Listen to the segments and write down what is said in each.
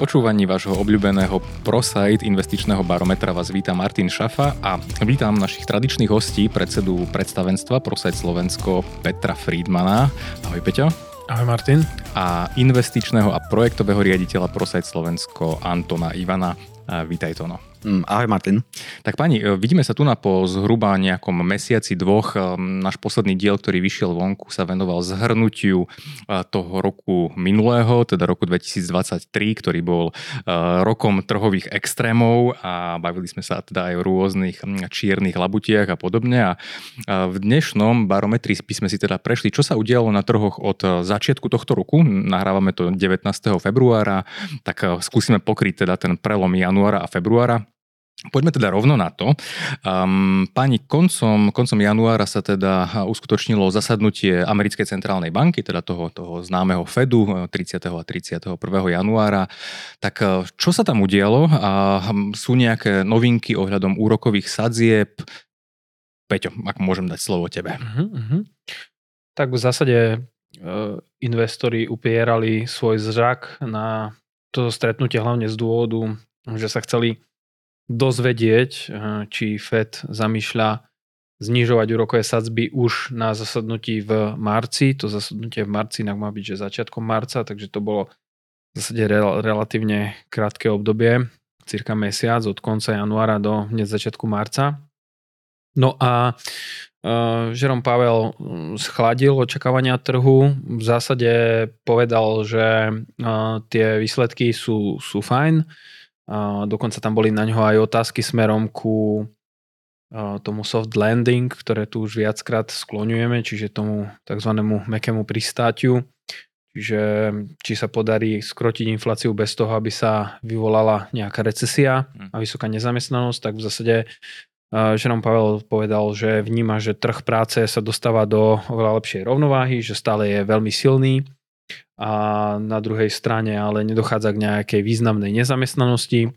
počúvaní vášho obľúbeného ProSite investičného barometra vás víta Martin Šafa a vítam našich tradičných hostí, predsedu predstavenstva ProSite Slovensko Petra Friedmana. Ahoj Peťo. Ahoj Martin. A investičného a projektového riaditeľa ProSite Slovensko Antona Ivana. Vítaj Tono. Mm, ahoj Martin. Tak pani, e, vidíme sa tu na po zhruba nejakom mesiaci dvoch. E, náš posledný diel, ktorý vyšiel vonku, sa venoval zhrnutiu e, toho roku minulého, teda roku 2023, ktorý bol rokom trhových extrémov a bavili sme sa teda aj o rôznych čiernych labutiach a podobne. A v dnešnom barometri by sme si teda prešli, čo sa udialo na trhoch od začiatku tohto roku. Nahrávame to 19. februára, tak skúsime pokryť teda ten prelom januára a februára. Poďme teda rovno na to. Um, pani, koncom, koncom januára sa teda uskutočnilo zasadnutie Americkej centrálnej banky, teda toho, toho známeho Fedu 30. a 31. januára. Tak e, čo sa tam udialo? A hm, sú nejaké novinky ohľadom úrokových sadzieb? Peťo, ak môžem dať slovo tebe. Uh-huh. Tak v zásade uh, investori upierali svoj zrak na toto stretnutie hlavne z dôvodu, že sa chceli dozvedieť, eh, či Fed zamýšľa znižovať úrokové sadzby už na zasadnutí v marci. To zasadnutie v marci inak má byť, že začiatkom marca, takže to bolo v zásade rel- relatívne krátke obdobie, cirka mesiac od konca januára do hneď začiatku marca. No a uh, Jerome Pavel hm, schladil očakávania trhu, v zásade povedal, že uh, tie výsledky sú, sú fajn, dokonca tam boli na ňo aj otázky smerom ku tomu soft landing, ktoré tu už viackrát skloňujeme, čiže tomu tzv. mekému pristátiu. Čiže či sa podarí skrotiť infláciu bez toho, aby sa vyvolala nejaká recesia hm. a vysoká nezamestnanosť, tak v zásade Jerome Pavel povedal, že vníma, že trh práce sa dostáva do oveľa lepšej rovnováhy, že stále je veľmi silný a na druhej strane ale nedochádza k nejakej významnej nezamestnanosti.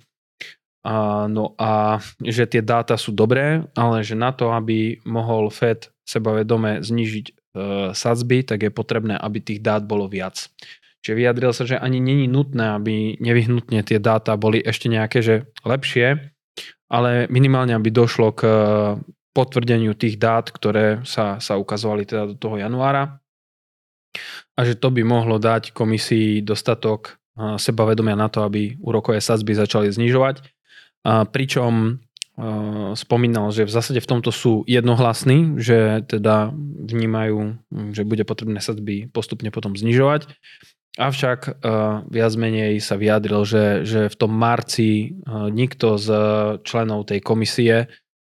A, no a že tie dáta sú dobré, ale že na to, aby mohol Fed sebavedome znižiť e, sadzby, tak je potrebné, aby tých dát bolo viac. Čiže vyjadril sa, že ani není nutné, aby nevyhnutne tie dáta boli ešte nejaké, že lepšie, ale minimálne, aby došlo k e, potvrdeniu tých dát, ktoré sa, sa ukazovali teda do toho januára a že to by mohlo dať komisii dostatok sebavedomia na to, aby úrokové sadzby začali znižovať. Pričom spomínal, že v zásade v tomto sú jednohlasní, že teda vnímajú, že bude potrebné sadzby postupne potom znižovať. Avšak viac menej sa vyjadril, že, že v tom marci nikto z členov tej komisie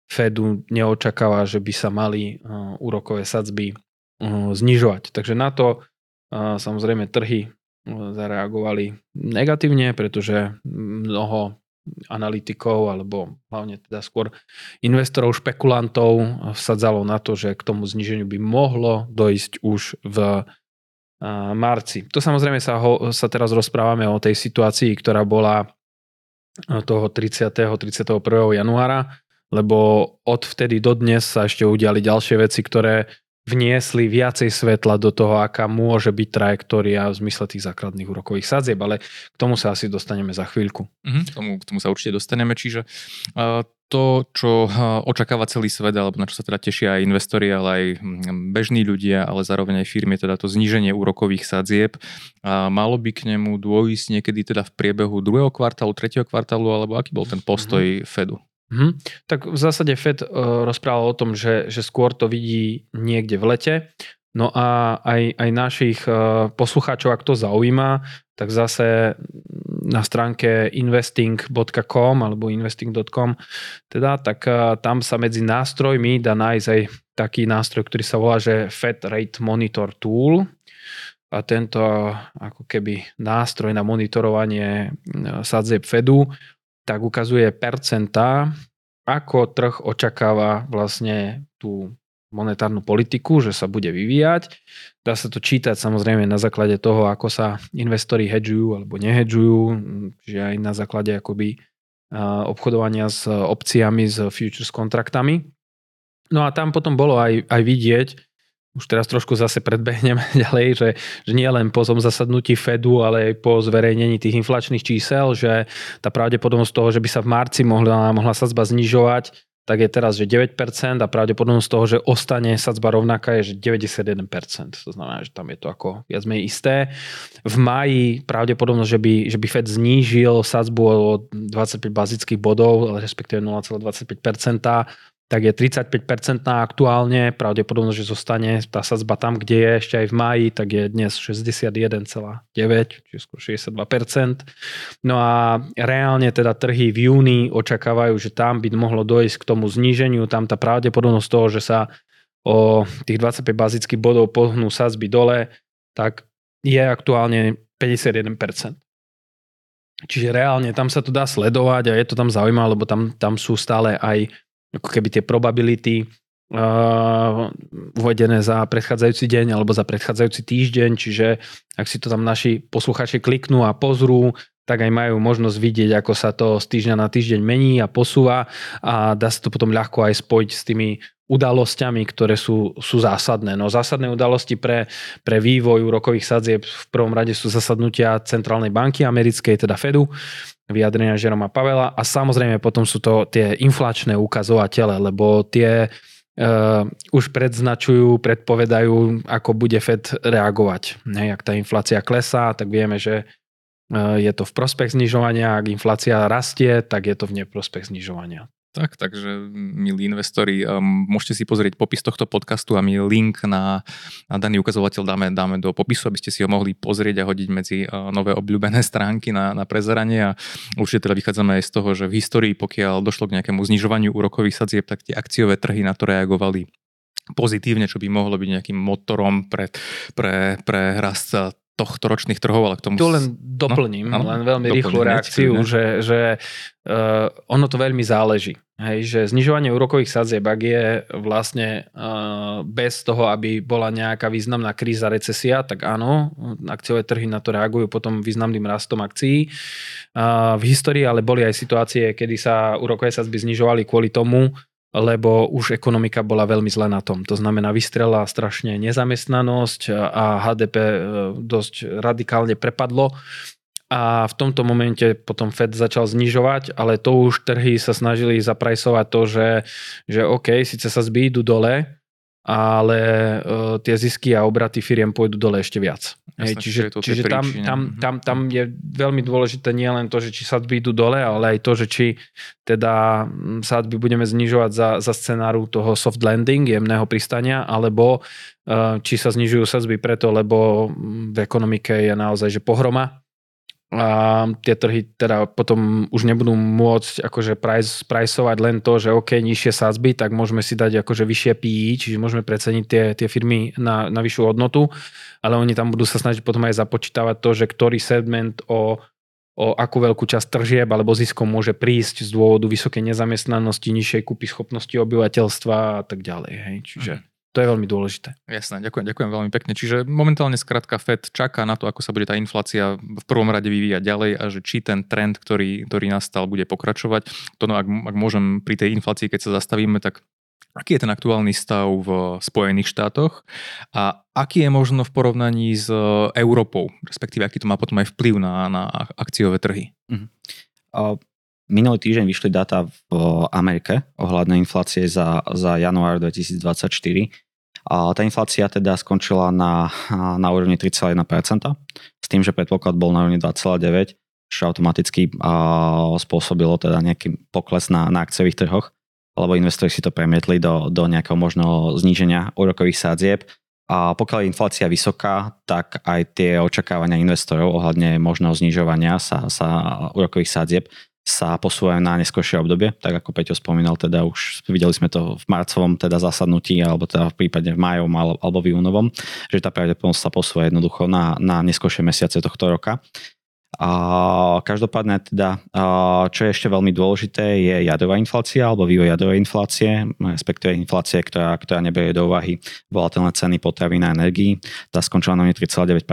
Fedu neočakáva, že by sa mali úrokové sadzby znižovať. Takže na to Samozrejme trhy zareagovali negatívne, pretože mnoho analytikov alebo hlavne teda skôr investorov, špekulantov vsadzalo na to, že k tomu zniženiu by mohlo dojsť už v marci. To samozrejme sa, ho, sa teraz rozprávame o tej situácii, ktorá bola toho 30. 31. januára, lebo od vtedy do dnes sa ešte udiali ďalšie veci, ktoré vniesli viacej svetla do toho, aká môže byť trajektória v zmysle tých základných úrokových sadzieb, ale k tomu sa asi dostaneme za chvíľku. Mm-hmm, k, tomu, k tomu sa určite dostaneme, čiže uh, to, čo očakáva celý svet, alebo na čo sa teda tešia aj investori, ale aj hm, bežní ľudia, ale zároveň aj firmy, teda to zníženie úrokových sadzieb, uh, malo by k nemu dôjsť niekedy teda v priebehu druhého kvartálu, tretieho kvartálu, alebo aký bol ten postoj mm-hmm. Fedu? Mhm. Tak v zásade Fed uh, rozprával o tom, že, že skôr to vidí niekde v lete. No a aj, aj našich uh, poslucháčov, ak to zaujíma, tak zase na stránke investing.com alebo investing.com teda, tak uh, tam sa medzi nástrojmi dá nájsť aj taký nástroj, ktorý sa volá, že Fed Rate Monitor Tool a tento ako keby nástroj na monitorovanie sadzieb Fedu tak ukazuje percentá, ako trh očakáva vlastne tú monetárnu politiku, že sa bude vyvíjať. Dá sa to čítať samozrejme na základe toho, ako sa investori hedžujú alebo nehedžujú, čiže aj na základe akoby obchodovania s opciami, s futures kontraktami. No a tam potom bolo aj, aj vidieť, už teraz trošku zase predbehnem ďalej, že, že nie len po tom zasadnutí Fedu, ale aj po zverejnení tých inflačných čísel, že tá pravdepodobnosť toho, že by sa v marci mohla, mohla sadzba znižovať, tak je teraz, že 9% a pravdepodobnosť toho, že ostane sadzba rovnaká je, že 91%. To znamená, že tam je to ako viac menej isté. V máji pravdepodobnosť, že by, že by Fed znížil sadzbu o 25 bazických bodov, respektíve 0,25%, tak je 35% aktuálne, pravdepodobnosť, že zostane tá sadzba tam, kde je ešte aj v máji, tak je dnes 61,9, čiže skôr 62%. No a reálne teda trhy v júni očakávajú, že tam by mohlo dojsť k tomu zníženiu, tam tá pravdepodobnosť toho, že sa o tých 25 bazických bodov pohnú sadzby dole, tak je aktuálne 51%. Čiže reálne tam sa to dá sledovať a je to tam zaujímavé, lebo tam, tam sú stále aj ako keby tie probability uh, uvedené za predchádzajúci deň alebo za predchádzajúci týždeň, čiže ak si to tam naši posluchači kliknú a pozrú, tak aj majú možnosť vidieť, ako sa to z týždňa na týždeň mení a posúva a dá sa to potom ľahko aj spojiť s tými udalosťami, ktoré sú, sú zásadné. No zásadné udalosti pre, pre vývoj úrokových sadzieb v prvom rade sú zasadnutia Centrálnej banky americkej, teda Fedu, vyjadrenia Žeroma Pavela a samozrejme potom sú to tie inflačné ukazovatele, lebo tie uh, už predznačujú, predpovedajú, ako bude Fed reagovať. Hej, ak tá inflácia klesá, tak vieme, že uh, je to v prospech znižovania, ak inflácia rastie, tak je to v neprospech znižovania. Tak, takže milí investori, um, môžete si pozrieť popis tohto podcastu a my link na, na daný ukazovateľ dáme, dáme do popisu, aby ste si ho mohli pozrieť a hodiť medzi uh, nové obľúbené stránky na, na prezeranie. A určite teda vychádzame aj z toho, že v histórii, pokiaľ došlo k nejakému znižovaniu úrokových sadzieb, tak tie akciové trhy na to reagovali pozitívne, čo by mohlo byť nejakým motorom pre, pre, pre rast tohto ročných trhov, ale k tomu... Tu len doplním, no, len veľmi doplním, rýchlu reakciu, ne? že, že uh, ono to veľmi záleží. Hej, že znižovanie úrokových sadzieb, ak je vlastne uh, bez toho, aby bola nejaká významná kríza, recesia, tak áno, akciové trhy na to reagujú potom významným rastom akcií. Uh, v histórii ale boli aj situácie, kedy sa úrokové sadzby znižovali kvôli tomu, lebo už ekonomika bola veľmi zle na tom. To znamená, vystrela strašne nezamestnanosť a HDP e, dosť radikálne prepadlo. A v tomto momente potom Fed začal znižovať, ale to už trhy sa snažili zaprajsovať to, že, že OK, síce sa zbídu dole, ale uh, tie zisky a obraty firiem pôjdu dole ešte viac. Jasne, Hej, čiže čiže tam, tam, mhm. tam, tam je veľmi dôležité nie len to, že či sadby idú dole, ale aj to, že či teda mm, sadby budeme znižovať za, za scenáru toho soft landing, jemného pristania, alebo uh, či sa znižujú sadzby preto, lebo mm, v ekonomike je naozaj že pohroma a tie trhy teda potom už nebudú môcť akože price, len to, že OK, nižšie sázby, tak môžeme si dať akože vyššie PI, čiže môžeme preceniť tie, tie firmy na, na vyššiu hodnotu, ale oni tam budú sa snažiť potom aj započítavať to, že ktorý segment o, o akú veľkú časť tržieb alebo ziskom môže prísť z dôvodu vysokej nezamestnanosti, nižšej kúpy schopnosti obyvateľstva a tak ďalej. Hej. Čiže mm. To je veľmi dôležité. Jasné, ďakujem, ďakujem veľmi pekne. Čiže momentálne skrátka Fed čaká na to, ako sa bude tá inflácia v prvom rade vyvíjať ďalej a že či ten trend, ktorý, ktorý nastal, bude pokračovať. To no, ak, ak môžem pri tej inflácii, keď sa zastavíme, tak aký je ten aktuálny stav v Spojených štátoch a aký je možno v porovnaní s Európou, respektíve aký to má potom aj vplyv na, na akciové trhy? Uh-huh. Minulý týždeň vyšli dáta v Amerike ohľadne inflácie za, za január 2024 a tá inflácia teda skončila na, na úrovni 3,1%, s tým, že predpoklad bol na úrovni 2,9%, čo automaticky a, spôsobilo teda nejaký pokles na, na akciových trhoch, lebo investori si to premietli do, do nejakého možného zníženia úrokových sádzieb. A pokiaľ je inflácia vysoká, tak aj tie očakávania investorov ohľadne možného znižovania sa, sa úrokových sádzieb sa posúvajú na neskôršie obdobie, tak ako Peťo spomínal, teda už videli sme to v marcovom teda zasadnutí, alebo teda v prípade v majom alebo v júnovom, že tá pravdepodobnosť sa posúva jednoducho na, na neskôršie mesiace tohto roka. A každopádne teda, čo je ešte veľmi dôležité, je jadrová inflácia alebo vývoj jadrovej inflácie, respektíve inflácie, ktorá, ktorá neberie do úvahy volatilné ceny potravín a energií. Tá skončila na 3,9%.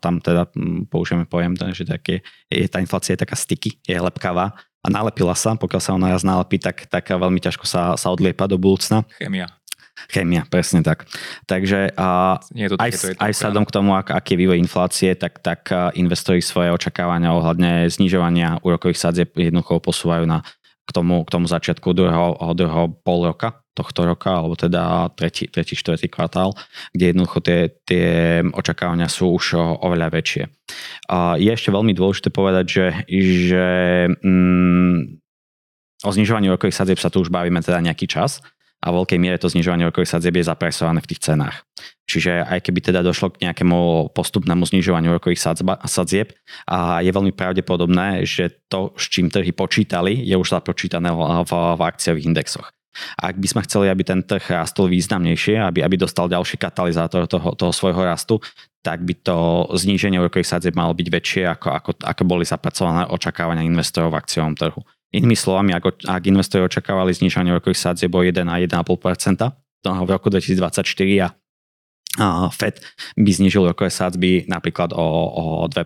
Tam teda použijeme pojem, že také, je, tá inflácia je taká sticky, je lepkavá a nalepila sa. Pokiaľ sa ona raz nalepí, tak, tak veľmi ťažko sa, sa odliepa do budúcna. Chemia. Chémia, presne tak. Takže a, Nie je to aj, také, to je aj vzhľadom k tomu, ak, aký je vývoj inflácie, tak, tak investori svoje očakávania ohľadne znižovania úrokových sadzieb jednoducho posúvajú na k tomu, k tomu začiatku druhého, druhého pol roka tohto roka, alebo teda tretí, tretí štvrtý kvartál, kde jednoducho tie, tie očakávania sú už oveľa väčšie. A je ešte veľmi dôležité povedať, že, že mm, o znižovaní úrokových sadzieb sa tu už bavíme teda nejaký čas a v veľkej miere to znižovanie úrokových sadzieb je zapresované v tých cenách. Čiže aj keby teda došlo k nejakému postupnému znižovaniu úrokových sadzieb, a je veľmi pravdepodobné, že to, s čím trhy počítali, je už započítané v, v akciových indexoch. Ak by sme chceli, aby ten trh rastol významnejšie, aby, aby dostal ďalší katalizátor toho, toho svojho rastu, tak by to zníženie úrokových sadzieb malo byť väčšie, ako, ako, ako boli zapracované očakávania investorov v akciovom trhu. Inými slovami, ak, ak investori očakávali zniženie úrokových sadzieb o 1 a 1,5% v roku 2024 a Fed by znižil rokové sádzby napríklad o, o 2%,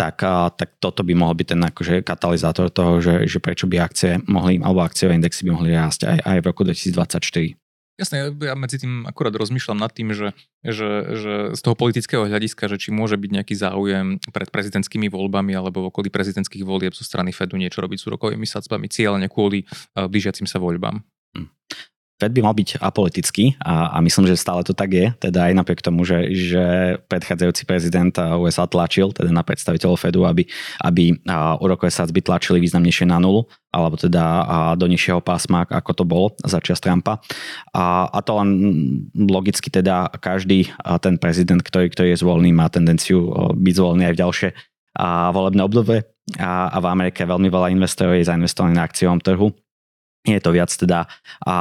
tak, tak toto by mohol byť ten akože katalizátor toho, že, že prečo by akcie mohli, alebo akciové indexy by mohli rásť aj, aj v roku 2024. Jasné, ja medzi tým akurát rozmýšľam nad tým, že, že, že z toho politického hľadiska, že či môže byť nejaký záujem pred prezidentskými voľbami alebo v okolí prezidentských volieb zo strany Fedu niečo robiť s úrokovými sadzbami cieľne kvôli uh, blížiacim sa voľbám. Hm. Fed by mal byť apolitický a, a myslím, že stále to tak je, teda aj napriek tomu, že, že predchádzajúci prezident USA tlačil teda na predstaviteľov Fedu, aby, aby úrokové sadzby tlačili významnejšie na nulu, alebo teda do nižšieho pásma, ako to bolo za čas Trumpa. A, a to len logicky teda každý ten prezident, ktorý, ktorý je zvolený, má tendenciu byť zvolený aj v ďalšie a volebné obdobie. A, a v Amerike veľmi veľa investorov je zainvestovaných na akciovom trhu je to viac teda a,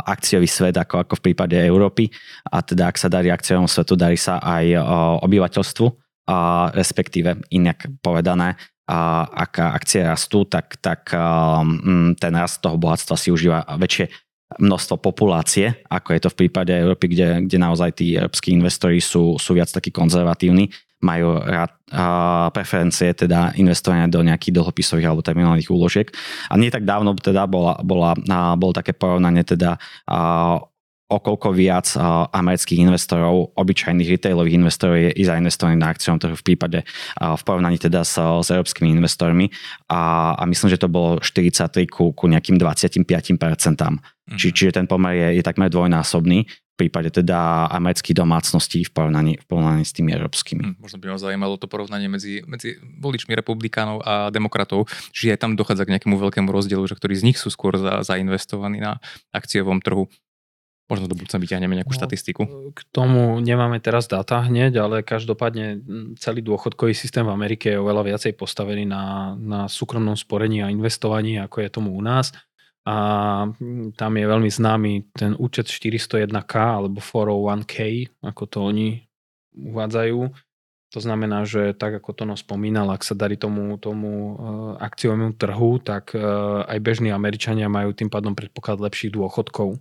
akciový svet ako, ako v prípade Európy a teda ak sa darí akciovému svetu, darí sa aj o, obyvateľstvu a respektíve inak povedané, a ak akcie rastú, tak, tak um, ten rast toho bohatstva si užíva väčšie množstvo populácie, ako je to v prípade Európy, kde, kde naozaj tí európsky investori sú, sú viac takí konzervatívni majú rád, a preferencie teda investovania do nejakých dlhopisových alebo terminálnych úložiek. A nie tak dávno teda bola, bola, a, bolo také porovnanie teda a, okolko viac amerických investorov, obyčajných retailových investorov je, je zainvestovaných na akciom trhu v prípade v porovnaní teda s, s európskymi investormi a, a myslím, že to bolo 43 ku, ku nejakým 25%. Mm-hmm. Či, čiže ten pomer je, je takmer dvojnásobný prípade teda amerických domácností v porovnaní, v porovnaní s tými európskymi. Hm, možno by ma zaujímalo to porovnanie medzi, medzi voličmi republikánov a demokratov, že aj tam dochádza k nejakému veľkému rozdielu, že ktorí z nich sú skôr za, zainvestovaní na akciovom trhu. Možno do budúca vyťahneme nejakú no, štatistiku. K tomu nemáme teraz dáta hneď, ale každopádne celý dôchodkový systém v Amerike je oveľa viacej postavený na, na súkromnom sporení a investovaní, ako je tomu u nás a tam je veľmi známy ten účet 401k alebo 401k, ako to oni uvádzajú. To znamená, že tak ako Tono spomínal, ak sa darí tomu, tomu uh, akciovému trhu, tak uh, aj bežní Američania majú tým pádom predpoklad lepších dôchodkov.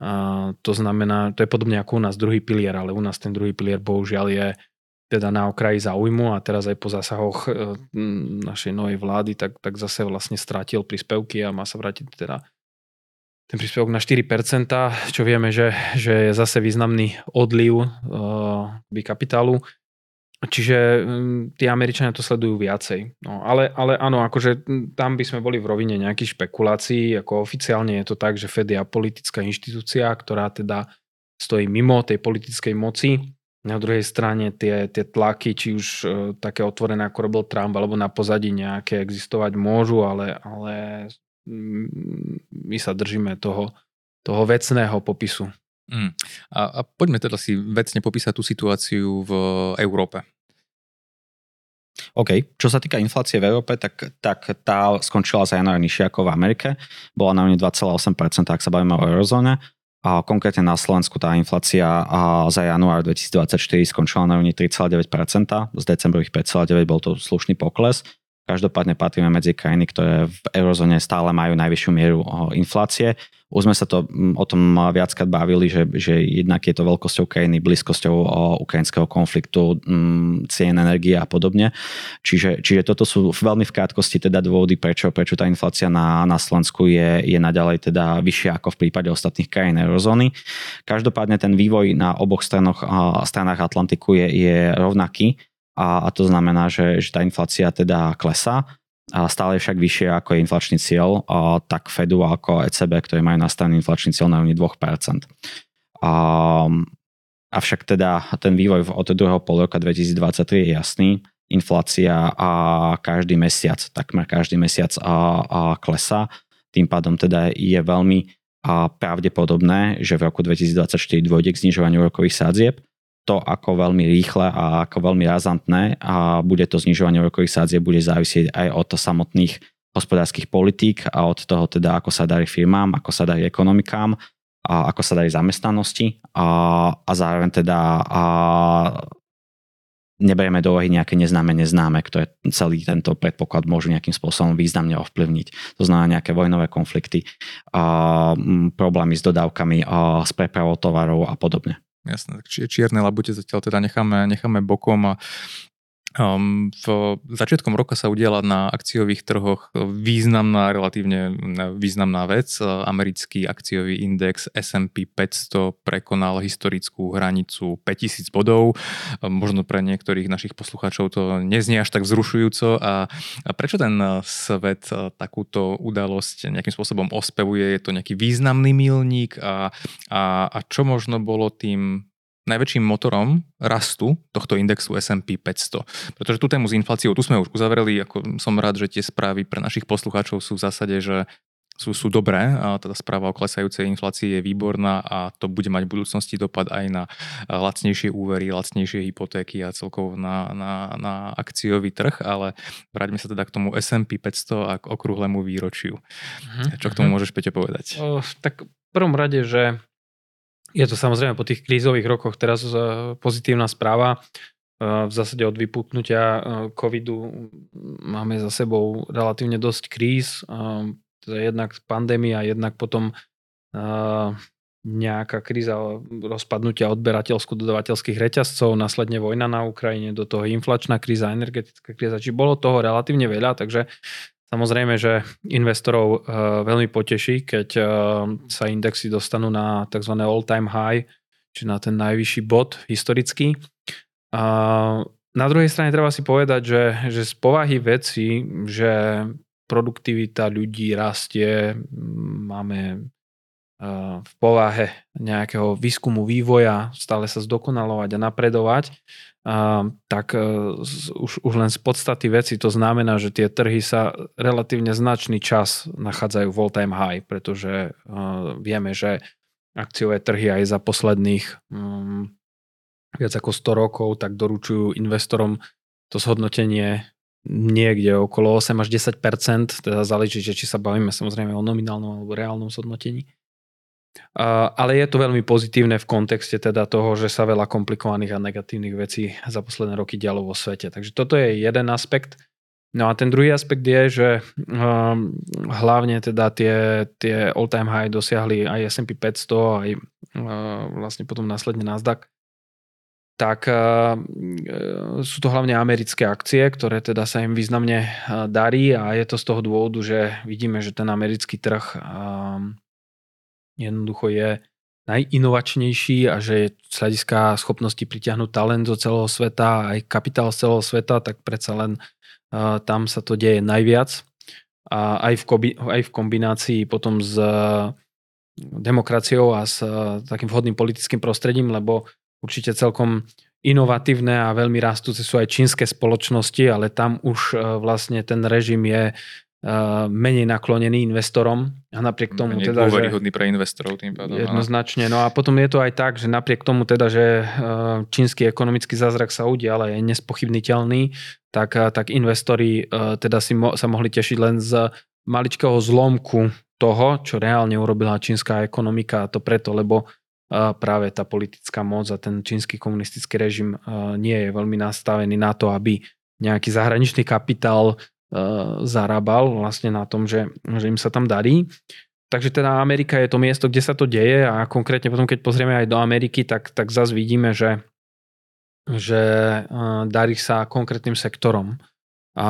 Uh, to znamená, to je podobne ako u nás druhý pilier, ale u nás ten druhý pilier bohužiaľ je teda na okraji záujmu a teraz aj po zásahoch e, našej novej vlády, tak, tak zase vlastne strátil príspevky a má sa vrátiť teda ten príspevok na 4%, čo vieme, že, že je zase významný odliv uh, kapitálu. Čiže um, tí Američania to sledujú viacej. No, ale, ale áno, akože tam by sme boli v rovine nejakých špekulácií, ako oficiálne je to tak, že Fed je politická inštitúcia, ktorá teda stojí mimo tej politickej moci na druhej strane tie, tie tlaky, či už e, také otvorené, ako robil Trump, alebo na pozadí nejaké existovať môžu, ale, ale my sa držíme toho, toho vecného popisu. Mm. A, a poďme teda si vecne popísať tú situáciu v Európe. OK. Čo sa týka inflácie v Európe, tak, tak tá skončila za január nižšie ako v Amerike. Bola na úrovni 2,8%, ak sa bavíme o eurozóne. A konkrétne na Slovensku tá inflácia za január 2024 skončila na úrovni 3,9%, z decembrových 5,9 bol to slušný pokles. Každopádne patríme medzi krajiny, ktoré v eurozóne stále majú najvyššiu mieru inflácie. Už sme sa to o tom viackrát bavili, že, že jednak je to veľkosťou krajiny, blízkosťou ukrajinského konfliktu, cien energie a podobne. Čiže, čiže toto sú veľmi v krátkosti teda dôvody, prečo, prečo tá inflácia na, na Slovensku je, je naďalej teda vyššia ako v prípade ostatných krajín eurozóny. Každopádne ten vývoj na oboch stranoch, stranách Atlantiku je, je rovnaký a, a to znamená, že, že tá inflácia teda klesá a stále však vyššie ako je inflačný cieľ, a tak Fedu ako ECB, ktoré majú nastavený inflačný cieľ na úrovni 2%. A, avšak teda ten vývoj od druhého pol roka 2023 je jasný. Inflácia a každý mesiac, takmer každý mesiac a, a klesá. Tým pádom teda je veľmi a pravdepodobné, že v roku 2024 dôjde k znižovaniu rokových sádzieb to, ako veľmi rýchle a ako veľmi razantné a bude to znižovanie úrokových sádzieb bude závisieť aj od samotných hospodárskych politík a od toho teda, ako sa darí firmám, ako sa darí ekonomikám a ako sa darí zamestnanosti a, a zároveň teda a neberieme do úvahy nejaké neznáme neznáme, ktoré celý tento predpoklad môžu nejakým spôsobom významne ovplyvniť. To znamená nejaké vojnové konflikty, a, problémy s dodávkami, a, s prepravou tovarov a podobne. Jasné, tak čierne labute zatiaľ teda necháme, necháme bokom a Um, v začiatkom roka sa udiala na akciových trhoch významná, relatívne významná vec. Americký akciový index S&P 500 prekonal historickú hranicu 5000 bodov. Možno pre niektorých našich poslucháčov to neznie až tak vzrušujúco. A, prečo ten svet takúto udalosť nejakým spôsobom ospevuje? Je to nejaký významný milník a, a, a čo možno bolo tým najväčším motorom rastu tohto indexu S&P 500. Pretože tú tému s infláciou, tu sme už uzavreli, ako som rád, že tie správy pre našich poslucháčov sú v zásade, že sú, sú dobré a teda správa o klesajúcej inflácii je výborná a to bude mať v budúcnosti dopad aj na lacnejšie úvery, lacnejšie hypotéky a celkovo na, na, na akciový trh, ale vráťme sa teda k tomu S&P 500 a k okrúhlemu výročiu. Uh-huh. Čo k tomu mhm. môžeš, Peťo, povedať? O, tak v prvom rade, že je to samozrejme po tých krízových rokoch teraz e, pozitívna správa. E, v zásade od vypuknutia e, covidu máme za sebou relatívne dosť kríz. Teda jednak pandémia, jednak potom nejaká kríza rozpadnutia odberateľsko-dodavateľských reťazcov, následne vojna na Ukrajine, do toho inflačná kríza, energetická kríza. Či bolo toho relatívne veľa, takže Samozrejme, že investorov uh, veľmi poteší, keď uh, sa indexy dostanú na tzv. all-time high, či na ten najvyšší bod historický. Na druhej strane treba si povedať, že, že z povahy veci, že produktivita ľudí rastie, máme v povahe nejakého výskumu vývoja, stále sa zdokonalovať a napredovať, tak e, už, už len z podstaty veci to znamená, že tie trhy sa relatívne značný čas nachádzajú v all-time high, pretože e, vieme, že akciové trhy aj za posledných um, viac ako 100 rokov tak doručujú investorom to zhodnotenie niekde okolo 8 až 10% teda záleží, či sa bavíme samozrejme o nominálnom alebo reálnom zhodnotení. Ale je to veľmi pozitívne v kontexte teda toho, že sa veľa komplikovaných a negatívnych vecí za posledné roky dialo vo svete. Takže toto je jeden aspekt. No a ten druhý aspekt je, že um, hlavne teda tie, tie all-time high dosiahli aj S&P 500, aj uh, vlastne potom následne Nasdaq tak uh, sú to hlavne americké akcie, ktoré teda sa im významne darí a je to z toho dôvodu, že vidíme, že ten americký trh um, jednoducho je najinovačnejší a že je z hľadiska schopnosti pritiahnuť talent zo celého sveta, aj kapitál z celého sveta, tak predsa len uh, tam sa to deje najviac. A aj v, kobi- aj v kombinácii potom s uh, demokraciou a s uh, takým vhodným politickým prostredím, lebo určite celkom inovatívne a veľmi rastúce sú aj čínske spoločnosti, ale tam už vlastne ten režim je menej naklonený investorom a napriek tomu menej teda, že... pre investorov tým pádom. Jednoznačne. No a potom je to aj tak, že napriek tomu teda, že čínsky ekonomický zázrak sa udial a je nespochybniteľný, tak, tak investori teda si mo- sa mohli tešiť len z maličkého zlomku toho, čo reálne urobila čínska ekonomika a to preto, lebo práve tá politická moc a ten čínsky komunistický režim nie je veľmi nastavený na to, aby nejaký zahraničný kapitál zarábal vlastne na tom, že, že im sa tam darí. Takže teda Amerika je to miesto, kde sa to deje a konkrétne potom, keď pozrieme aj do Ameriky, tak, tak zase vidíme, že, že darí sa konkrétnym sektorom. A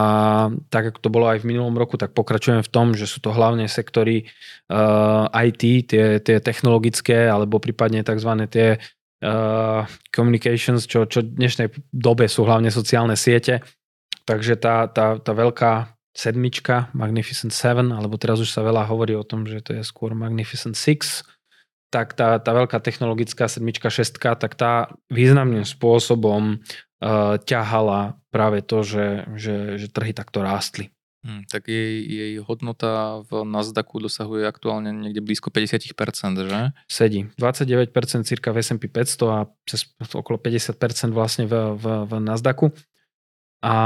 tak, ako to bolo aj v minulom roku, tak pokračujeme v tom, že sú to hlavne sektory uh, IT, tie, tie technologické, alebo prípadne tzv. tie communications, čo, čo v dnešnej dobe sú hlavne sociálne siete. Takže tá, tá, tá veľká sedmička, Magnificent 7, alebo teraz už sa veľa hovorí o tom, že to je skôr Magnificent 6, tak tá, tá veľká technologická sedmička, šestka, tak tá významným spôsobom uh, ťahala práve to, že, že, že trhy takto rástli. Hmm, tak jej, jej hodnota v Nasdaqu dosahuje aktuálne niekde blízko 50%, že? Sedí. 29% cirka v S&P 500 a cez okolo 50% vlastne v, v, v Nasdaqu. A,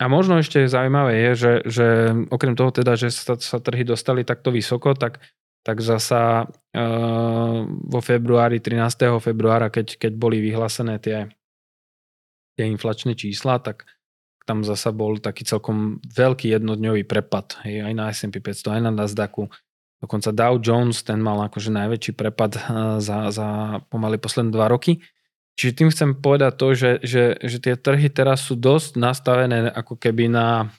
a možno ešte zaujímavé je, že, že okrem toho teda, že sa, sa trhy dostali takto vysoko, tak, tak zasa uh, vo februári, 13. februára, keď, keď boli vyhlásené tie tie inflačné čísla, tak tam zasa bol taký celkom veľký jednodňový prepad, aj na S&P 500, aj na Nasdaqu. Dokonca Dow Jones, ten mal akože najväčší prepad eh, za, za pomaly posledné dva roky. Čiže tým chcem povedať to, že, že, že tie trhy teraz sú dosť nastavené ako keby na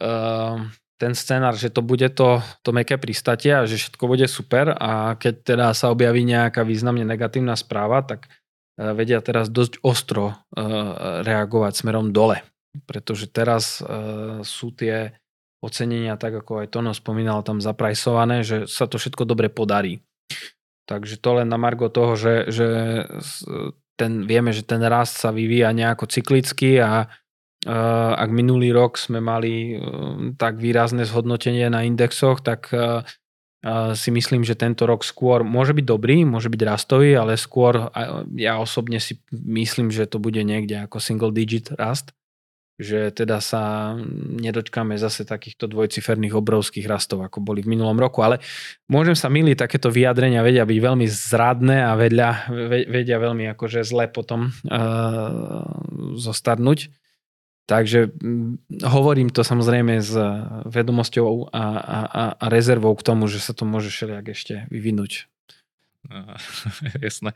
uh, ten scenár, že to bude to, to meké pristatie a že všetko bude super a keď teda sa objaví nejaká významne negatívna správa, tak E, vedia teraz dosť ostro e, reagovať smerom dole. Pretože teraz e, sú tie ocenenia, tak ako aj Tono spomínal, tam zaprajsované, že sa to všetko dobre podarí. Takže to len na margo toho, že, že ten, vieme, že ten rast sa vyvíja nejako cyklicky a ak minulý rok sme mali tak výrazné zhodnotenie na indexoch, tak si myslím, že tento rok skôr môže byť dobrý, môže byť rastový, ale skôr ja osobne si myslím, že to bude niekde ako single digit rast že teda sa nedočkáme zase takýchto dvojciferných obrovských rastov, ako boli v minulom roku, ale môžem sa miliť, takéto vyjadrenia vedia byť veľmi zradné a vedľa, vedia veľmi akože zle potom uh, zostarnúť. Takže mm, hovorím to samozrejme s vedomosťou a, a, a rezervou k tomu, že sa to môže všelijak ešte vyvinúť. Jasné.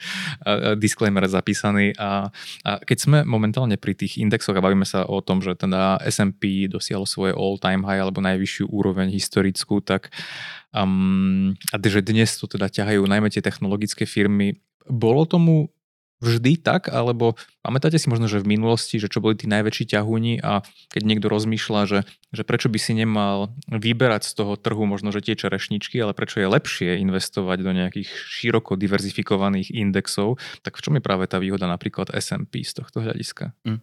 Disclaimer zapísaný. A, a keď sme momentálne pri tých indexoch a bavíme sa o tom, že teda S&P dosiahol svoje all-time high alebo najvyššiu úroveň historickú, tak um, a že dnes to teda ťahajú najmä tie technologické firmy. Bolo tomu vždy tak, alebo pamätáte si možno, že v minulosti, že čo boli tí najväčší ťahúni a keď niekto rozmýšľa, že, že prečo by si nemal vyberať z toho trhu možno, že tie čerešničky, ale prečo je lepšie investovať do nejakých široko diverzifikovaných indexov, tak v čom je práve tá výhoda napríklad S&P z tohto hľadiska? Mm.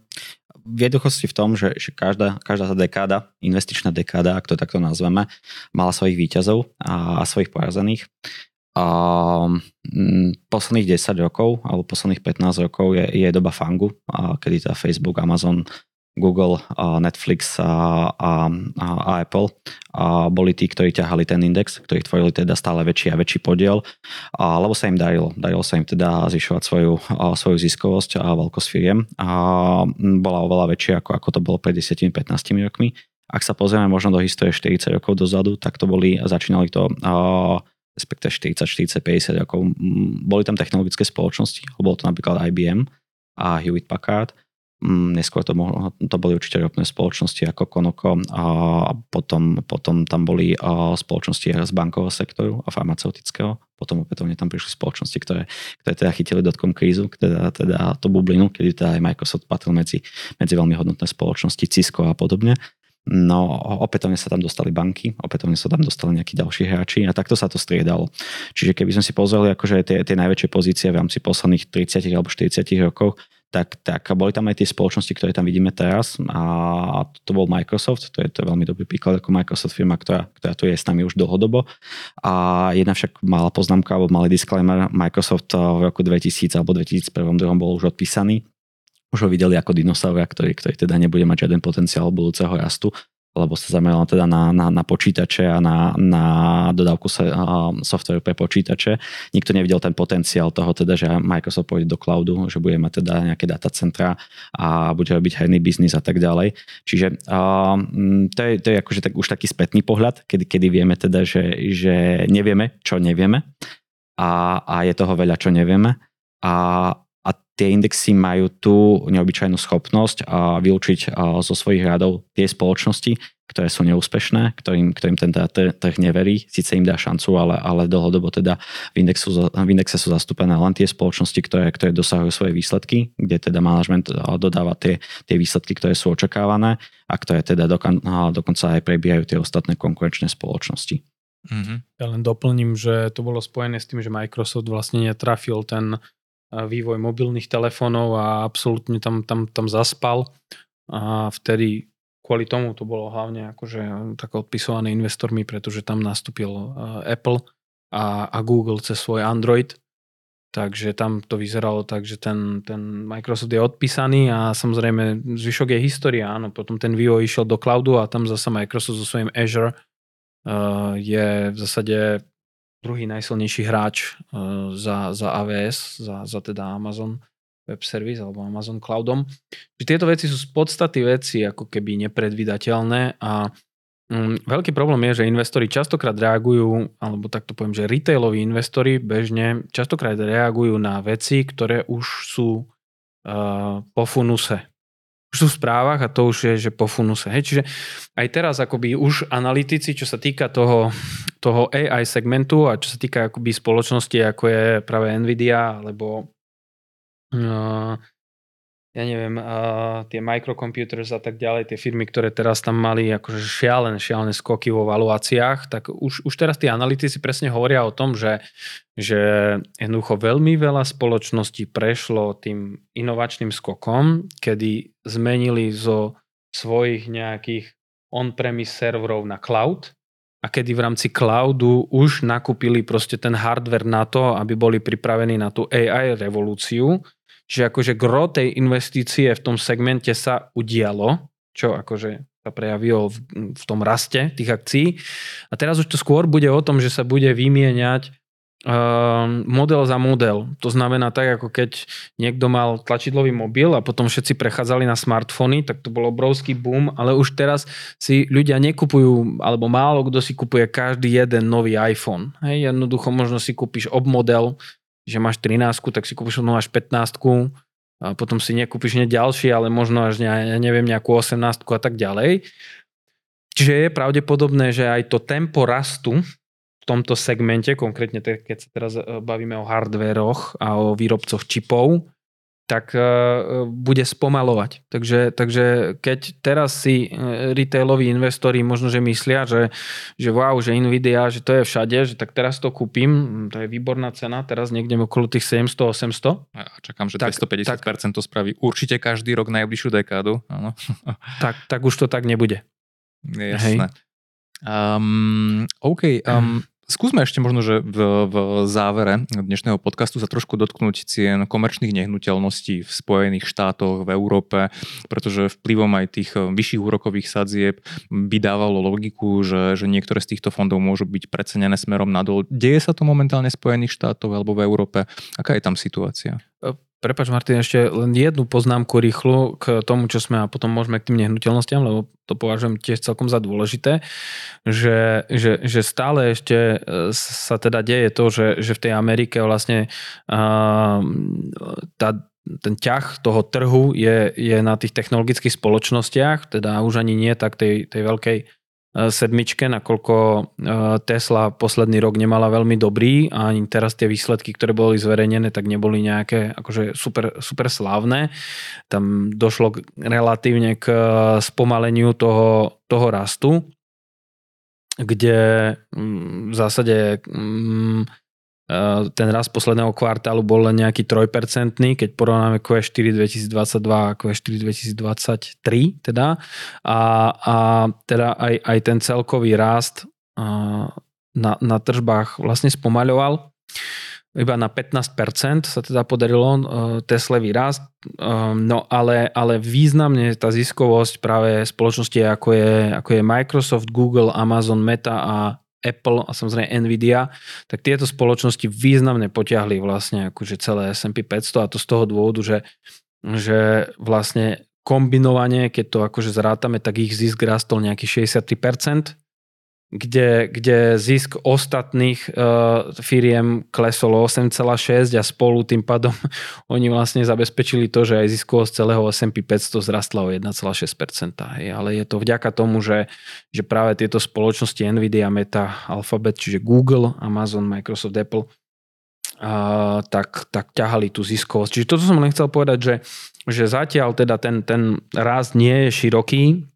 V jednoduchosti v tom, že, že každá, každá tá dekáda, investičná dekáda, ak to takto nazveme, mala svojich výťazov a, a svojich porazených. A mm, posledných 10 rokov alebo posledných 15 rokov je, je doba fangu, a kedy teda Facebook, Amazon, Google, a Netflix a, a, a Apple a boli tí, ktorí ťahali ten index, ktorí tvorili teda stále väčší a väčší podiel, a, lebo sa im darilo. Darilo sa im teda zvyšovať svoju, a, svoju ziskovosť a veľkosť firiem a bola oveľa väčšia ako, ako to bolo pred 10-15 rokmi. Ak sa pozrieme možno do histórie 40 rokov dozadu, tak to boli, začínali to a, respektive 40, 40, 50 rokov. Boli tam technologické spoločnosti, bolo to napríklad IBM a Hewitt Packard. Neskôr to, mohlo, to boli určite ropné spoločnosti ako Konoko a potom, potom tam boli spoločnosti z bankového sektoru a farmaceutického. Potom opätovne tam prišli spoločnosti, ktoré, ktoré teda chytili dotkom krízu, teda, teda to bublinu, kedy teda aj Microsoft patril medzi, medzi veľmi hodnotné spoločnosti, Cisco a podobne. No opätovne sa tam dostali banky, opätovne sa tam dostali nejakí ďalší hráči a takto sa to striedalo. Čiže keby sme si pozreli akože tie, tie najväčšie pozície v rámci posledných 30 alebo 40 rokov, tak, tak boli tam aj tie spoločnosti, ktoré tam vidíme teraz a to bol Microsoft, to je, to veľmi dobrý príklad ako Microsoft firma, ktorá, ktorá tu je s nami už dlhodobo a jedna však malá poznámka alebo malý disclaimer, Microsoft v roku 2000 alebo 2001 bol už odpísaný už ho videli ako dinosaura, ktorý, ktorý teda nebude mať žiaden potenciál budúceho rastu lebo sa zameral teda na, na, na počítače a na, na dodávku sa, software pre počítače. Nikto nevidel ten potenciál toho, teda, že Microsoft pôjde do cloudu, že bude mať teda nejaké datacentra a bude robiť herný biznis a tak ďalej. Čiže uh, to, je, to je akože tak, už taký spätný pohľad, kedy, kedy vieme teda, že, že nevieme, čo nevieme a, a je toho veľa, čo nevieme. A, a tie indexy majú tú neobyčajnú schopnosť a vylúčiť zo svojich radov tie spoločnosti, ktoré sú neúspešné, ktorým, ktorým ten trh neverí, síce im dá šancu, ale, ale dlhodobo teda v, indexu, v indexe sú zastúpené len tie spoločnosti, ktoré, ktoré dosahujú svoje výsledky, kde teda manažment dodáva tie, tie výsledky, ktoré sú očakávané a ktoré teda dokon, dokonca aj prebiehajú tie ostatné konkurenčné spoločnosti. Mm-hmm. Ja len doplním, že to bolo spojené s tým, že Microsoft vlastne netrafil ten vývoj mobilných telefónov a absolútne tam, tam, tam zaspal. A vtedy kvôli tomu to bolo hlavne akože tak odpisované investormi, pretože tam nastúpil Apple a, a Google cez svoj Android. Takže tam to vyzeralo tak, že ten, ten Microsoft je odpísaný a samozrejme zvyšok je história. Áno, potom ten vývoj išiel do cloudu a tam zase Microsoft so svojím Azure uh, je v zásade druhý najsilnejší hráč uh, za, za AWS, za, za teda Amazon Web Service alebo Amazon Cloudom. Tieto veci sú z podstaty veci ako keby nepredvydateľné a um, veľký problém je, že investori častokrát reagujú, alebo takto poviem, že retailoví investori bežne častokrát reagujú na veci, ktoré už sú uh, po funuse už sú v správach a to už je, že po funuse. Hej. Čiže aj teraz akoby už analytici, čo sa týka toho, toho AI segmentu a čo sa týka akoby spoločnosti, ako je práve Nvidia alebo uh, ja neviem, uh, tie microcomputers a tak ďalej, tie firmy, ktoré teraz tam mali akože šialené, šialené skoky vo valuáciách, tak už, už teraz tí analytici presne hovoria o tom, že, že jednoducho veľmi veľa spoločností prešlo tým inovačným skokom, kedy zmenili zo svojich nejakých on-premise serverov na cloud a kedy v rámci cloudu už nakúpili proste ten hardware na to, aby boli pripravení na tú AI revolúciu že akože gro tej investície v tom segmente sa udialo, čo akože sa prejavilo v, v tom raste tých akcií. A teraz už to skôr bude o tom, že sa bude vymieňať model za model. To znamená tak, ako keď niekto mal tlačidlový mobil a potom všetci prechádzali na smartfóny, tak to bol obrovský boom, ale už teraz si ľudia nekupujú, alebo málo kto si kupuje každý jeden nový iPhone. Hej, jednoducho možno si kúpiš obmodel, že máš 13, tak si kúpiš no až 15 a potom si nekúpiš ne ďalší, ale možno až ne, neviem, nejakú 18 a tak ďalej. Čiže je pravdepodobné, že aj to tempo rastu tomto segmente, konkrétne keď sa teraz e, bavíme o hardveroch a o výrobcoch čipov, tak uh, bude spomalovať. Takže, takže keď teraz si e, retailoví investori možno, že myslia, že, že wow, že Nvidia, že to je všade, že tak teraz to kúpim, to je výborná cena, teraz niekde okolo tých 700-800. A čakám, že tak, 250% tak, to spraví určite každý rok najbližšiu dekádu. Áno. Tak, tak už to tak nebude. jasné. Um, OK, um, Skúsme ešte možno, že v, v závere dnešného podcastu sa trošku dotknúť cien komerčných nehnuteľností v Spojených štátoch, v Európe, pretože vplyvom aj tých vyšších úrokových sadzieb by dávalo logiku, že, že niektoré z týchto fondov môžu byť precenené smerom nadol. Deje sa to momentálne v Spojených štátoch alebo v Európe? Aká je tam situácia? Prepač Martin, ešte len jednu poznámku rýchlu k tomu, čo sme a potom môžeme k tým nehnuteľnostiam, lebo to považujem tiež celkom za dôležité, že, že, že stále ešte e, sa teda deje to, že, že v tej Amerike vlastne uh, tá, ten ťah toho trhu je, je na tých technologických spoločnostiach, teda už ani nie tak tej, tej veľkej sedmičke, nakoľko e, Tesla posledný rok nemala veľmi dobrý a ani teraz tie výsledky, ktoré boli zverejnené, tak neboli nejaké akože super, super slávne. Tam došlo relatívne k e, spomaleniu toho, toho rastu, kde mm, v zásade mm, Eh, ten rast posledného kvartálu bol len nejaký 3%, keď porovnáme Q4 2022 a Q4 2023 teda. A, a teda aj, aj ten celkový rast eh, na, na tržbách vlastne spomaľoval. iba na 15% sa teda podarilo uh, Teslevý rast, um, no ale, ale významne tá ziskovosť práve spoločnosti ako je, ako je Microsoft, Google, Amazon, Meta a Apple a samozrejme Nvidia, tak tieto spoločnosti významne potiahli vlastne akože celé S&P 500 a to z toho dôvodu, že, že vlastne kombinovanie, keď to akože zrátame, tak ich zisk rastol nejaký 63%, kde, kde zisk ostatných uh, firiem klesol 8,6 a spolu tým pádom oni vlastne zabezpečili to, že aj ziskovosť celého S&P 500 zrastla o 1,6%. Hej. Ale je to vďaka tomu, že, že práve tieto spoločnosti Nvidia, Meta, Alphabet, čiže Google, Amazon, Microsoft, Apple, uh, tak, tak ťahali tú ziskovosť. Čiže toto som len chcel povedať, že, že zatiaľ teda ten, ten rast nie je široký,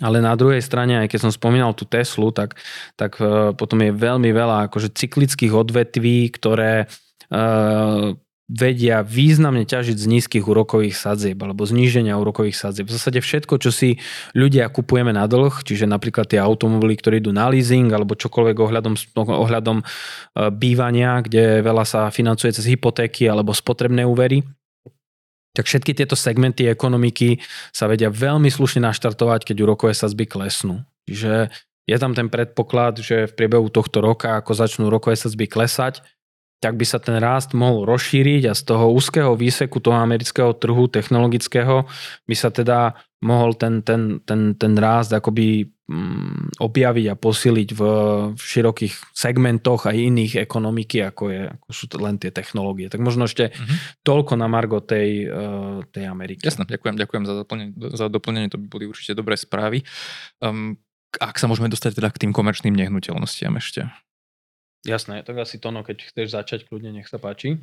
ale na druhej strane, aj keď som spomínal tú Teslu, tak, tak uh, potom je veľmi veľa akože cyklických odvetví, ktoré uh, vedia významne ťažiť z nízkych úrokových sadzieb alebo zníženia úrokových sadzieb. V zásade všetko, čo si ľudia kupujeme na dlh, čiže napríklad tie automobily, ktoré idú na leasing alebo čokoľvek ohľadom, ohľadom e, bývania, kde veľa sa financuje cez hypotéky alebo spotrebné úvery, tak všetky tieto segmenty ekonomiky sa vedia veľmi slušne naštartovať, keď úrokové sazby klesnú. Čiže je tam ten predpoklad, že v priebehu tohto roka, ako začnú úrokové sazby klesať, tak by sa ten rást mohol rozšíriť a z toho úzkeho výseku toho amerického trhu technologického by sa teda mohol ten, ten, ten, ten rást akoby mm, objaviť a posiliť v, v širokých segmentoch aj iných ekonomiky, ako, je, ako sú len tie technológie. Tak možno ešte mm-hmm. toľko na margo tej, uh, tej Ameriky. Jasné, ďakujem, ďakujem za doplnenie, za doplnenie, to by boli určite dobré správy. Um, ak sa môžeme dostať teda k tým komerčným nehnuteľnostiam ešte. Jasné, tak asi to, no, keď chceš začať, kľudne nech sa páči.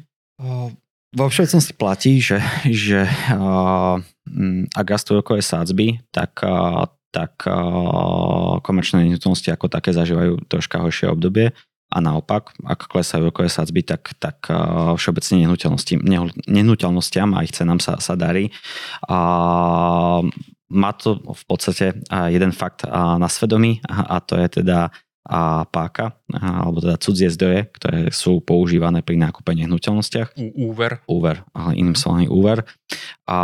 Vo všeobecnosti platí, že, že uh, ak rastú rokové sádzby, tak, uh, tak uh, komerčné nehnuteľnosti ako také zažívajú troška horšie obdobie a naopak, ak klesajú rokové sádzby, tak, tak uh, všeobecne nehnuteľnosti, nehnuteľnostiam a ich cenám sa, sa darí. Uh, má to v podstate jeden fakt na svedomí a to je teda a páka, alebo teda cudzie zdroje, ktoré sú používané pri nákupe nehnuteľnostiach. Úver. Úver, ale iným slovom úver. A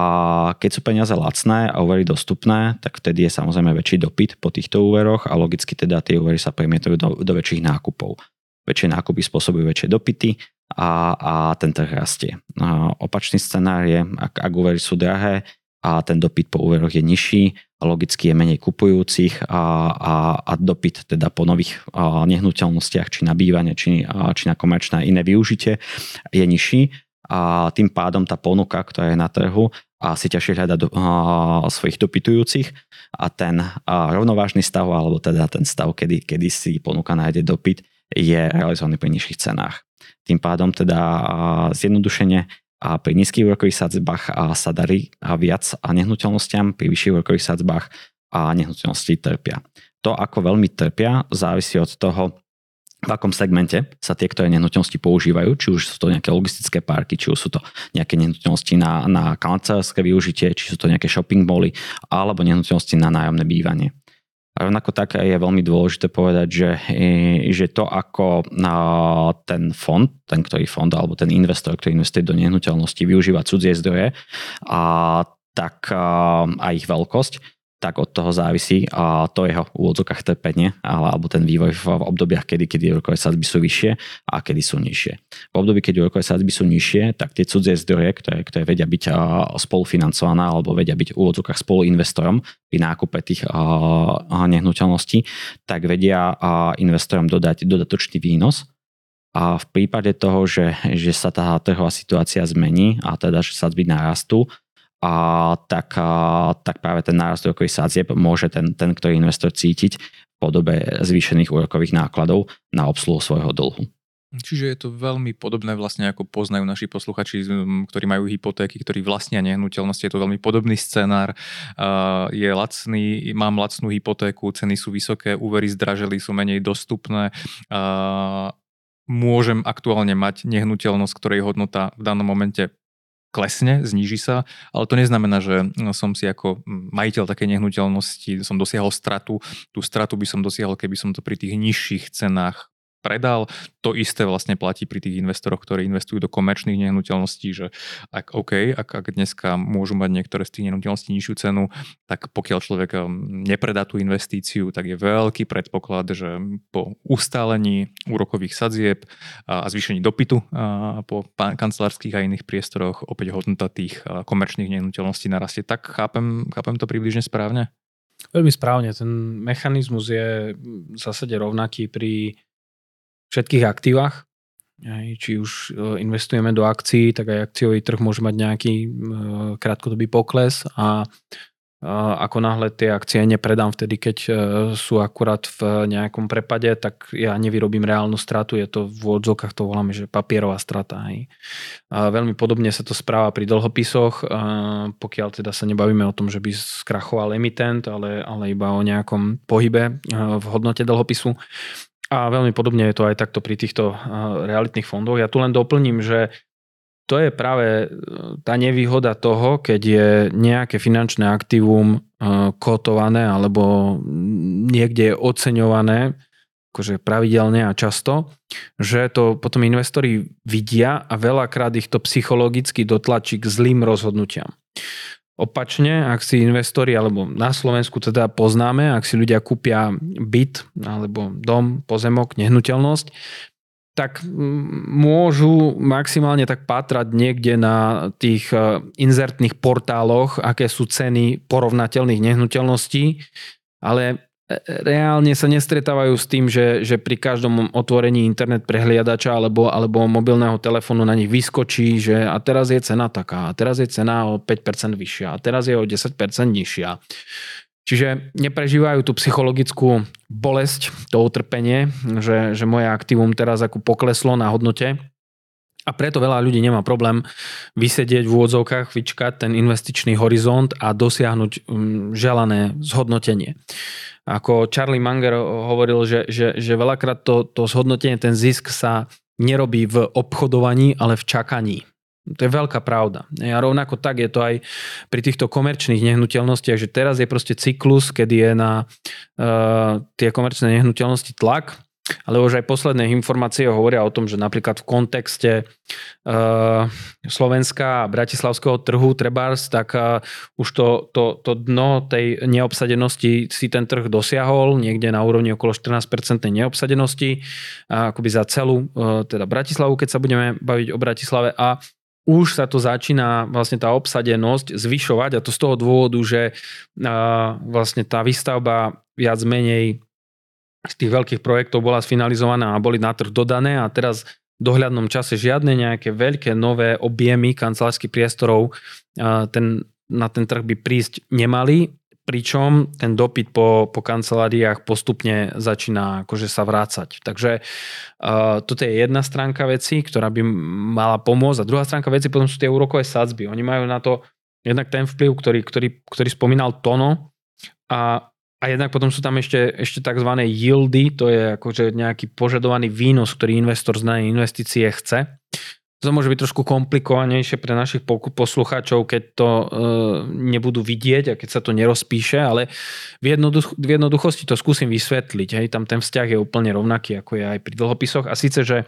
keď sú peniaze lacné a úvery dostupné, tak vtedy je samozrejme väčší dopyt po týchto úveroch a logicky teda tie úvery sa premietajú do, do väčších nákupov. Väčšie nákupy spôsobujú väčšie dopity a, a ten trh rastie. A opačný scenár je, ak, ak úvery sú drahé, a ten dopyt po úveroch je nižší, logicky je menej kupujúcich a, a, a dopyt teda po nových a, nehnuteľnostiach, či na bývanie, či, a, či na komerčné iné využitie je nižší a tým pádom tá ponuka, ktorá je na trhu, si ťažšie hľada do, a, svojich dopytujúcich a ten a, rovnovážny stav, alebo teda ten stav, kedy, kedy si ponuka nájde dopyt, je realizovaný pri nižších cenách. Tým pádom teda zjednodušene a pri nízkych úrokových sadzbách sa darí viac a nehnuteľnostiam, pri vyšších úrokových sadzbách a nehnuteľnosti trpia. To, ako veľmi trpia, závisí od toho, v akom segmente sa tie, ktoré nehnuteľnosti používajú, či už sú to nejaké logistické parky, či už sú to nejaké nehnuteľnosti na, na kancelárske využitie, či sú to nejaké shopping moly, alebo nehnuteľnosti na nájomné bývanie. A rovnako tak je veľmi dôležité povedať, že, že to ako ten fond, ten ktorý fond alebo ten investor, ktorý investuje do nehnuteľnosti, využíva cudzie zdroje, a tak a ich veľkosť, tak od toho závisí a to jeho úvodzokách trpenie alebo ten vývoj v obdobiach, kedy, kedy úrokové sadzby sú vyššie a kedy sú nižšie. V období, keď úrokové sadzby sú nižšie, tak tie cudzie zdroje, ktoré, ktoré vedia byť spolufinancované alebo vedia byť v úvodzokách spoluinvestorom pri nákupe tých nehnuteľností, tak vedia investorom dodať dodatočný výnos a v prípade toho, že, že sa tá trhová situácia zmení a teda, že sadzby narastú, a tak, a, tak práve ten nárast úrokových sádzieb môže ten, ten, ktorý investor cítiť v podobe zvýšených úrokových nákladov na obsluhu svojho dlhu. Čiže je to veľmi podobné vlastne ako poznajú naši posluchači, ktorí majú hypotéky, ktorí vlastnia nehnuteľnosti. Je to veľmi podobný scenár. Je lacný, mám lacnú hypotéku, ceny sú vysoké, úvery zdraželi, sú menej dostupné. Môžem aktuálne mať nehnuteľnosť, ktorej hodnota v danom momente klesne, zníži sa, ale to neznamená, že som si ako majiteľ také nehnuteľnosti, som dosiahol stratu. Tú stratu by som dosiahol, keby som to pri tých nižších cenách predal. To isté vlastne platí pri tých investoroch, ktorí investujú do komerčných nehnuteľností, že ak OK, ak, ak dneska môžu mať niektoré z tých nehnuteľností nižšiu cenu, tak pokiaľ človek um, nepredá tú investíciu, tak je veľký predpoklad, že po ustálení úrokových sadzieb a zvýšení dopytu po kancelárskych a iných priestoroch opäť hodnota tých komerčných nehnuteľností narastie. Tak chápem, chápem to približne správne? Veľmi správne. Ten mechanizmus je v zásade rovnaký pri všetkých aktívach. Či už e, investujeme do akcií, tak aj akciový trh môže mať nejaký e, krátkodobý pokles a ako náhle tie akcie nepredám vtedy, keď e, sú akurát v nejakom prepade, tak ja nevyrobím reálnu stratu, je to v odzokách to voláme, že papierová strata. Hej. A veľmi podobne sa to správa pri dlhopisoch, pokiaľ teda sa nebavíme o tom, že by skrachoval emitent, ale, ale iba o nejakom pohybe e, v hodnote dlhopisu. A veľmi podobne je to aj takto pri týchto e, realitných fondoch. Ja tu len doplním, že to je práve e, tá nevýhoda toho, keď je nejaké finančné aktívum e, kotované alebo niekde je oceňované akože pravidelne a často, že to potom investori vidia a veľakrát ich to psychologicky dotlačí k zlým rozhodnutiam. Opačne, ak si investori, alebo na Slovensku teda poznáme, ak si ľudia kúpia byt alebo dom, pozemok, nehnuteľnosť, tak môžu maximálne tak pátrať niekde na tých e, inzertných portáloch, aké sú ceny porovnateľných nehnuteľností, ale reálne sa nestretávajú s tým, že, že pri každom otvorení internet prehliadača alebo, alebo mobilného telefónu na nich vyskočí, že a teraz je cena taká, a teraz je cena o 5% vyššia, a teraz je o 10% nižšia. Čiže neprežívajú tú psychologickú bolesť, to utrpenie, že, že moje aktívum teraz ako pokleslo na hodnote. A preto veľa ľudí nemá problém vysedieť v úvodzovkách, vyčkať ten investičný horizont a dosiahnuť mm, želané zhodnotenie. Ako Charlie Munger hovoril, že, že, že veľakrát to, to zhodnotenie, ten zisk sa nerobí v obchodovaní, ale v čakaní. To je veľká pravda. A rovnako tak je to aj pri týchto komerčných nehnuteľnostiach, že teraz je proste cyklus, kedy je na uh, tie komerčné nehnuteľnosti tlak, ale už aj posledné informácie hovoria o tom, že napríklad v kontexte uh, Slovenska a bratislavského trhu trebárs, tak uh, už to, to, to dno tej neobsadenosti si ten trh dosiahol niekde na úrovni okolo 14% neobsadenosti akoby za celú uh, teda Bratislavu, keď sa budeme baviť o Bratislave. A už sa to začína vlastne tá obsadenosť zvyšovať a to z toho dôvodu, že vlastne tá výstavba viac menej z tých veľkých projektov bola sfinalizovaná a boli na trh dodané a teraz v dohľadnom čase žiadne nejaké veľké nové objemy kancelárskych priestorov ten, na ten trh by prísť nemali pričom ten dopyt po, po kanceláriách postupne začína akože sa vrácať. Takže toto je jedna stránka veci, ktorá by mala pomôcť a druhá stránka veci potom sú tie úrokové sadzby. Oni majú na to jednak ten vplyv, ktorý, ktorý, ktorý spomínal Tono a, a jednak potom sú tam ešte, ešte tzv. yieldy, to je akože nejaký požadovaný výnos, ktorý investor z danej investície chce. To môže byť trošku komplikovanejšie pre našich poslucháčov, keď to e, nebudú vidieť a keď sa to nerozpíše, ale v, jednoduch- v jednoduchosti to skúsim vysvetliť. Hej. Tam ten vzťah je úplne rovnaký, ako je aj pri dlhopisoch. A síce, že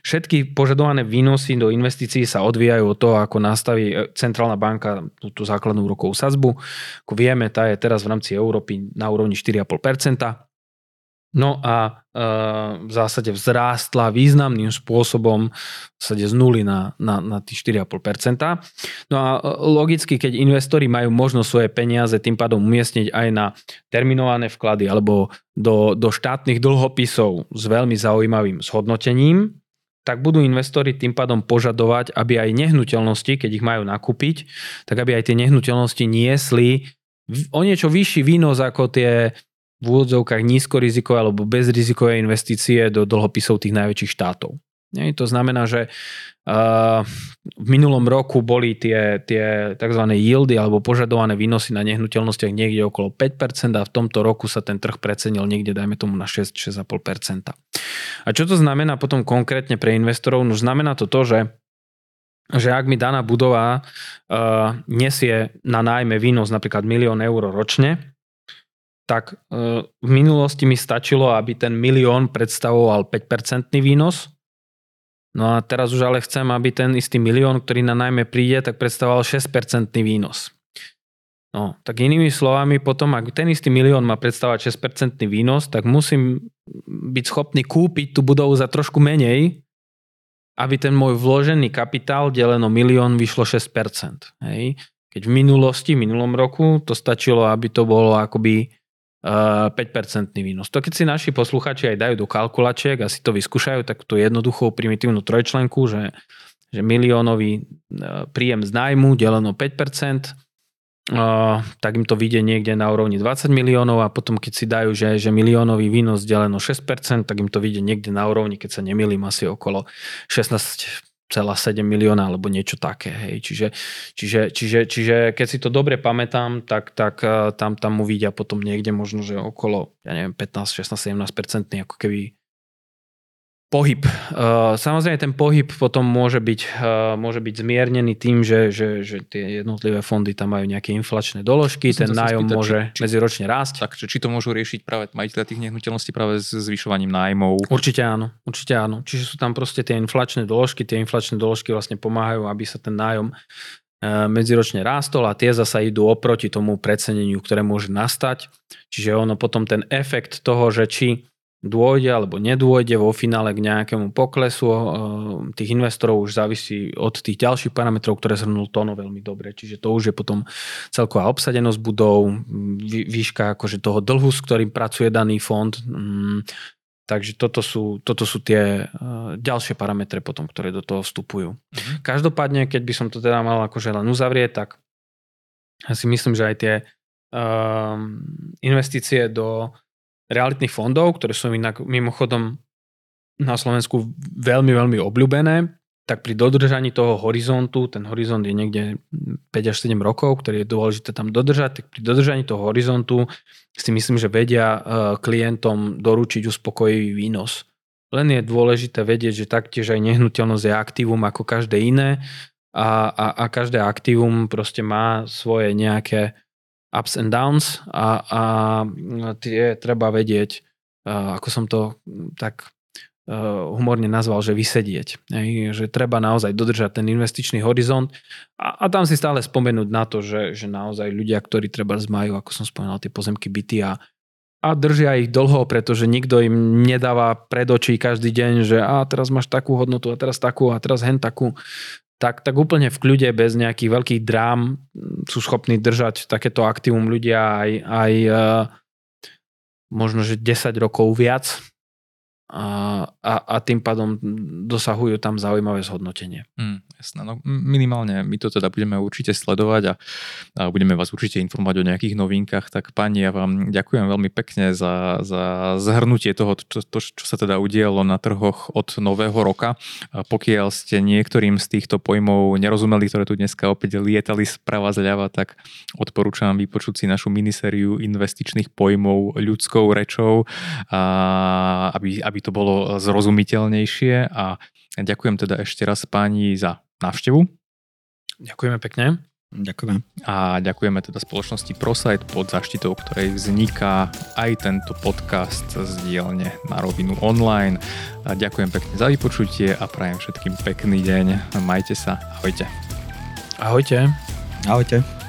všetky požadované výnosy do investícií sa odvíjajú od toho, ako nastaví e, centrálna banka túto základnú úrokovú sazbu. Ako vieme, tá je teraz v rámci Európy na úrovni 4,5%. No a e, v zásade vzrástla významným spôsobom v zásade z nuly na, na, na tých 4,5%. No a e, logicky, keď investori majú možnosť svoje peniaze tým pádom umiestniť aj na terminované vklady alebo do, do štátnych dlhopisov s veľmi zaujímavým zhodnotením, tak budú investori tým pádom požadovať, aby aj nehnuteľnosti, keď ich majú nakúpiť, tak aby aj tie nehnuteľnosti niesli o niečo vyšší výnos ako tie v úvodzovkách nízkorizikové alebo bezrizikové investície do dlhopisov tých najväčších štátov. Nie? To znamená, že uh, v minulom roku boli tie, tie tzv. yieldy alebo požadované výnosy na nehnuteľnostiach niekde okolo 5% a v tomto roku sa ten trh precenil niekde, dajme tomu, na 6-6,5%. A čo to znamená potom konkrétne pre investorov? No znamená to to, že že ak mi daná budova uh, nesie na nájme výnos napríklad milión eur ročne, tak e, v minulosti mi stačilo, aby ten milión predstavoval 5% výnos. No a teraz už ale chcem, aby ten istý milión, ktorý na najmä príde, tak predstavoval 6% výnos. No, tak inými slovami, potom, ak ten istý milión má predstavovať 6% výnos, tak musím byť schopný kúpiť tú budovu za trošku menej, aby ten môj vložený kapitál deleno milión vyšlo 6%. Hej. Keď v minulosti, v minulom roku, to stačilo, aby to bolo akoby 5% výnos. To keď si naši posluchači aj dajú do kalkulačiek a si to vyskúšajú, tak tú jednoduchú primitívnu trojčlenku, že, že miliónový e, príjem z nájmu deleno 5%, Uh, tak im to vyjde niekde na úrovni 20 miliónov a potom keď si dajú, že, že miliónový výnos deleno 6%, tak im to vyjde niekde na úrovni, keď sa nemýlim, asi okolo 16 7 milióna alebo niečo také. Hej. Čiže, čiže, čiže, čiže keď si to dobre pamätám, tak, tak eh, tam, tam uvidia potom niekde možno, že okolo ja neviem, 15, 16, 17 ako keby Pohyb. Uh, samozrejme ten pohyb potom môže byť, uh, môže byť zmiernený tým, že, že, že tie jednotlivé fondy tam majú nejaké inflačné doložky, ten nájom spýtať, môže či, medziročne rásť. Tak, či to môžu riešiť práve majiteľe tých nehnuteľností práve s zvyšovaním nájmov? Určite áno, určite áno. Čiže sú tam proste tie inflačné doložky, tie inflačné doložky vlastne pomáhajú, aby sa ten nájom uh, medziročne rástol a tie zasa idú oproti tomu preceneniu, ktoré môže nastať. Čiže ono potom ten efekt toho, že či dôjde alebo nedôjde vo finále k nejakému poklesu tých investorov už závisí od tých ďalších parametrov, ktoré zhrnul Tono veľmi dobre. Čiže to už je potom celková obsadenosť budov, výška akože toho dlhu, s ktorým pracuje daný fond. Mm, takže toto sú, toto sú tie eh, ďalšie parametre potom, ktoré do toho vstupujú. Mhm. Každopádne, keď by som to teda mal akože len uzavrieť, tak ja si myslím, že aj tie um, investície do realitných fondov, ktoré sú inak mimochodom na Slovensku veľmi, veľmi obľúbené, tak pri dodržaní toho horizontu, ten horizont je niekde 5 až 7 rokov, ktorý je dôležité tam dodržať, tak pri dodržaní toho horizontu si myslím, že vedia e, klientom doručiť uspokojivý výnos. Len je dôležité vedieť, že taktiež aj nehnuteľnosť je aktívum ako každé iné a, a, a každé aktívum proste má svoje nejaké ups and downs a, a tie treba vedieť, ako som to tak humorne nazval, že vysedieť. Že treba naozaj dodržať ten investičný horizont a, a tam si stále spomenúť na to, že, že naozaj ľudia, ktorí treba majú, ako som spomenul, tie pozemky byty a, a držia ich dlho, pretože nikto im nedáva pred očí každý deň, že a teraz máš takú hodnotu a teraz takú a teraz hen takú tak, tak úplne v kľude, bez nejakých veľkých drám sú schopní držať takéto aktívum ľudia aj, aj uh, možno, že 10 rokov viac a, a, tým pádom dosahujú tam zaujímavé zhodnotenie. Mm, jasné, no minimálne my to teda budeme určite sledovať a, a budeme vás určite informovať o nejakých novinkách, tak pani, ja vám ďakujem veľmi pekne za, za zhrnutie toho, čo, to, čo sa teda udialo na trhoch od nového roka. A pokiaľ ste niektorým z týchto pojmov nerozumeli, ktoré tu dneska opäť lietali sprava zľava, tak odporúčam vypočuť si našu minisériu investičných pojmov ľudskou rečou, a, aby, aby aby to bolo zrozumiteľnejšie a ďakujem teda ešte raz páni za návštevu. Ďakujeme pekne. Ďakujeme. A ďakujeme teda spoločnosti ProSite pod zaštitou, ktorej vzniká aj tento podcast z dielne na rovinu online. A ďakujem pekne za vypočutie a prajem všetkým pekný deň. Majte sa. Ahojte. Ahojte. Ahojte.